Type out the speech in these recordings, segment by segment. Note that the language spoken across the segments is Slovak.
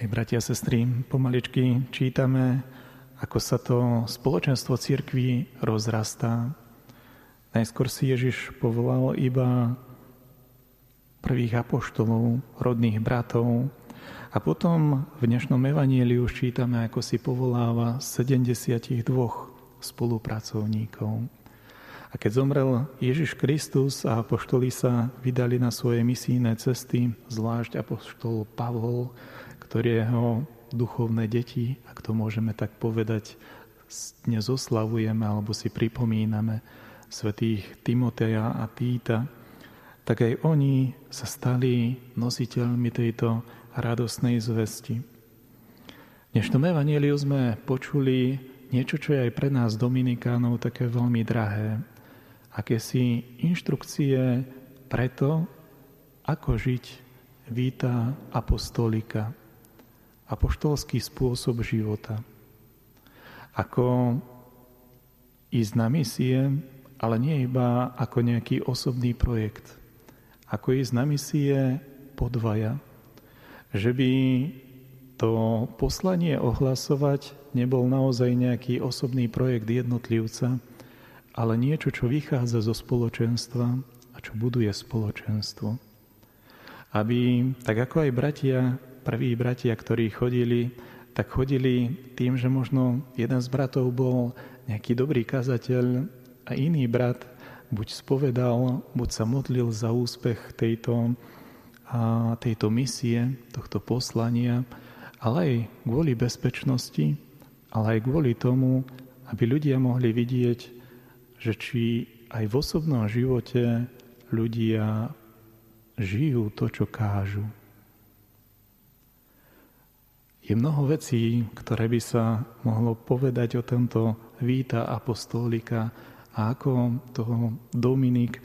Milí bratia a sestry, pomaličky čítame, ako sa to spoločenstvo církví rozrastá. Najskôr si Ježiš povolal iba prvých apoštolov, rodných bratov a potom v dnešnom evaníliu čítame, ako si povoláva 72 spolupracovníkov. A keď zomrel Ježiš Kristus a apoštoli sa vydali na svoje misijné cesty, zvlášť apoštol Pavol, ktorého duchovné deti, ak to môžeme tak povedať, dnes oslavujeme alebo si pripomíname svetých Timoteja a Týta, tak aj oni sa stali nositeľmi tejto radosnej zvesti. V dnešnom evaníliu sme počuli niečo, čo je aj pre nás Dominikánov také veľmi drahé. Akési inštrukcie preto, ako žiť víta apostolika apoštolský spôsob života. Ako ísť na misie, ale nie iba ako nejaký osobný projekt. Ako ísť na misie podvaja. Že by to poslanie ohlasovať nebol naozaj nejaký osobný projekt jednotlivca, ale niečo, čo vychádza zo spoločenstva a čo buduje spoločenstvo. Aby, tak ako aj bratia prví bratia, ktorí chodili, tak chodili tým, že možno jeden z bratov bol nejaký dobrý kazateľ a iný brat buď spovedal, buď sa modlil za úspech tejto, a tejto misie, tohto poslania, ale aj kvôli bezpečnosti, ale aj kvôli tomu, aby ľudia mohli vidieť, že či aj v osobnom živote ľudia žijú to, čo kážu. Je mnoho vecí, ktoré by sa mohlo povedať o tomto víta apostolika a ako toho Dominik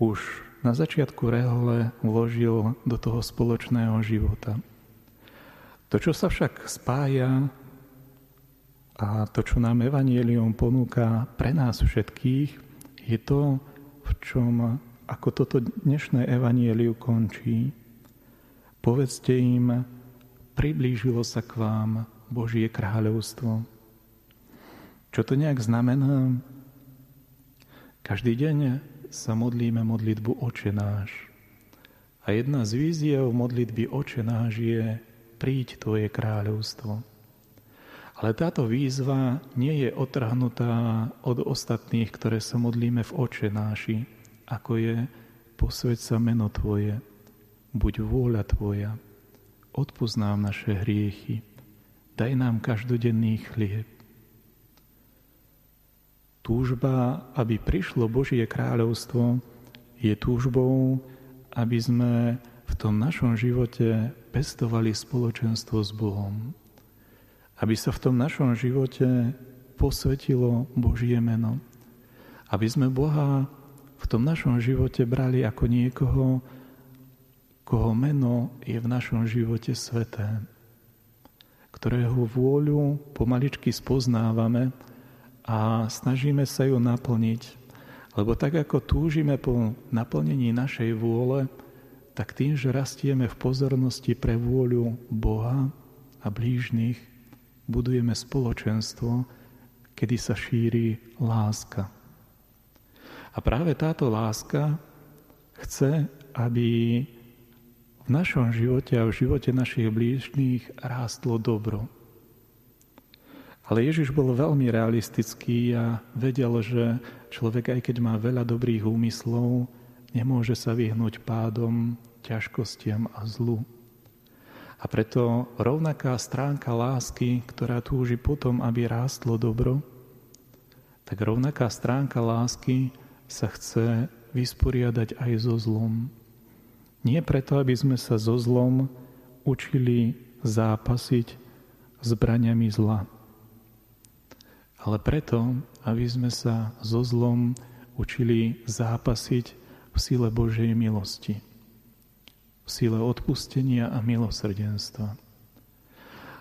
už na začiatku rehole vložil do toho spoločného života. To, čo sa však spája a to, čo nám Evangelium ponúka pre nás všetkých, je to, v čom ako toto dnešné Evangelium končí. Povedzte im, priblížilo sa k vám Božie kráľovstvo. Čo to nejak znamená? Každý deň sa modlíme modlitbu Oče náš. A jedna z víziev modlitby Oče náš je príď Tvoje kráľovstvo. Ale táto výzva nie je otrhnutá od ostatných, ktoré sa modlíme v Oče náši, ako je posveď sa meno Tvoje, buď vôľa Tvoja, odpúsť naše hriechy, daj nám každodenný chlieb. Túžba, aby prišlo Božie kráľovstvo, je túžbou, aby sme v tom našom živote pestovali spoločenstvo s Bohom. Aby sa v tom našom živote posvetilo Božie meno. Aby sme Boha v tom našom živote brali ako niekoho, koho meno je v našom živote sveté, ktorého vôľu pomaličky spoznávame a snažíme sa ju naplniť. Lebo tak ako túžime po naplnení našej vôle, tak tým, že rastieme v pozornosti pre vôľu Boha a blížnych, budujeme spoločenstvo, kedy sa šíri láska. A práve táto láska chce, aby v našom živote a v živote našich blížných rástlo dobro. Ale Ježiš bol veľmi realistický a vedel, že človek, aj keď má veľa dobrých úmyslov, nemôže sa vyhnúť pádom, ťažkostiam a zlu. A preto rovnaká stránka lásky, ktorá túži potom, aby rástlo dobro, tak rovnaká stránka lásky sa chce vysporiadať aj so zlom. Nie preto, aby sme sa so zlom učili zápasiť zbraniami zla, ale preto, aby sme sa so zlom učili zápasiť v sile Božej milosti, v sile odpustenia a milosrdenstva.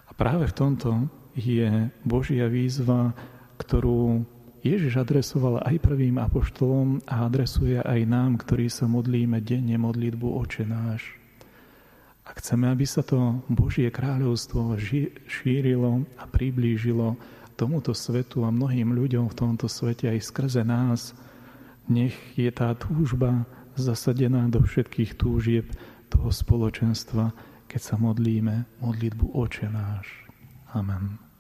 A práve v tomto je Božia výzva, ktorú Ježiš adresoval aj prvým apoštolom a adresuje aj nám, ktorí sa modlíme denne modlitbu Oče náš. A chceme, aby sa to Božie kráľovstvo šírilo a priblížilo tomuto svetu a mnohým ľuďom v tomto svete aj skrze nás. Nech je tá túžba zasadená do všetkých túžieb toho spoločenstva, keď sa modlíme modlitbu Oče náš. Amen.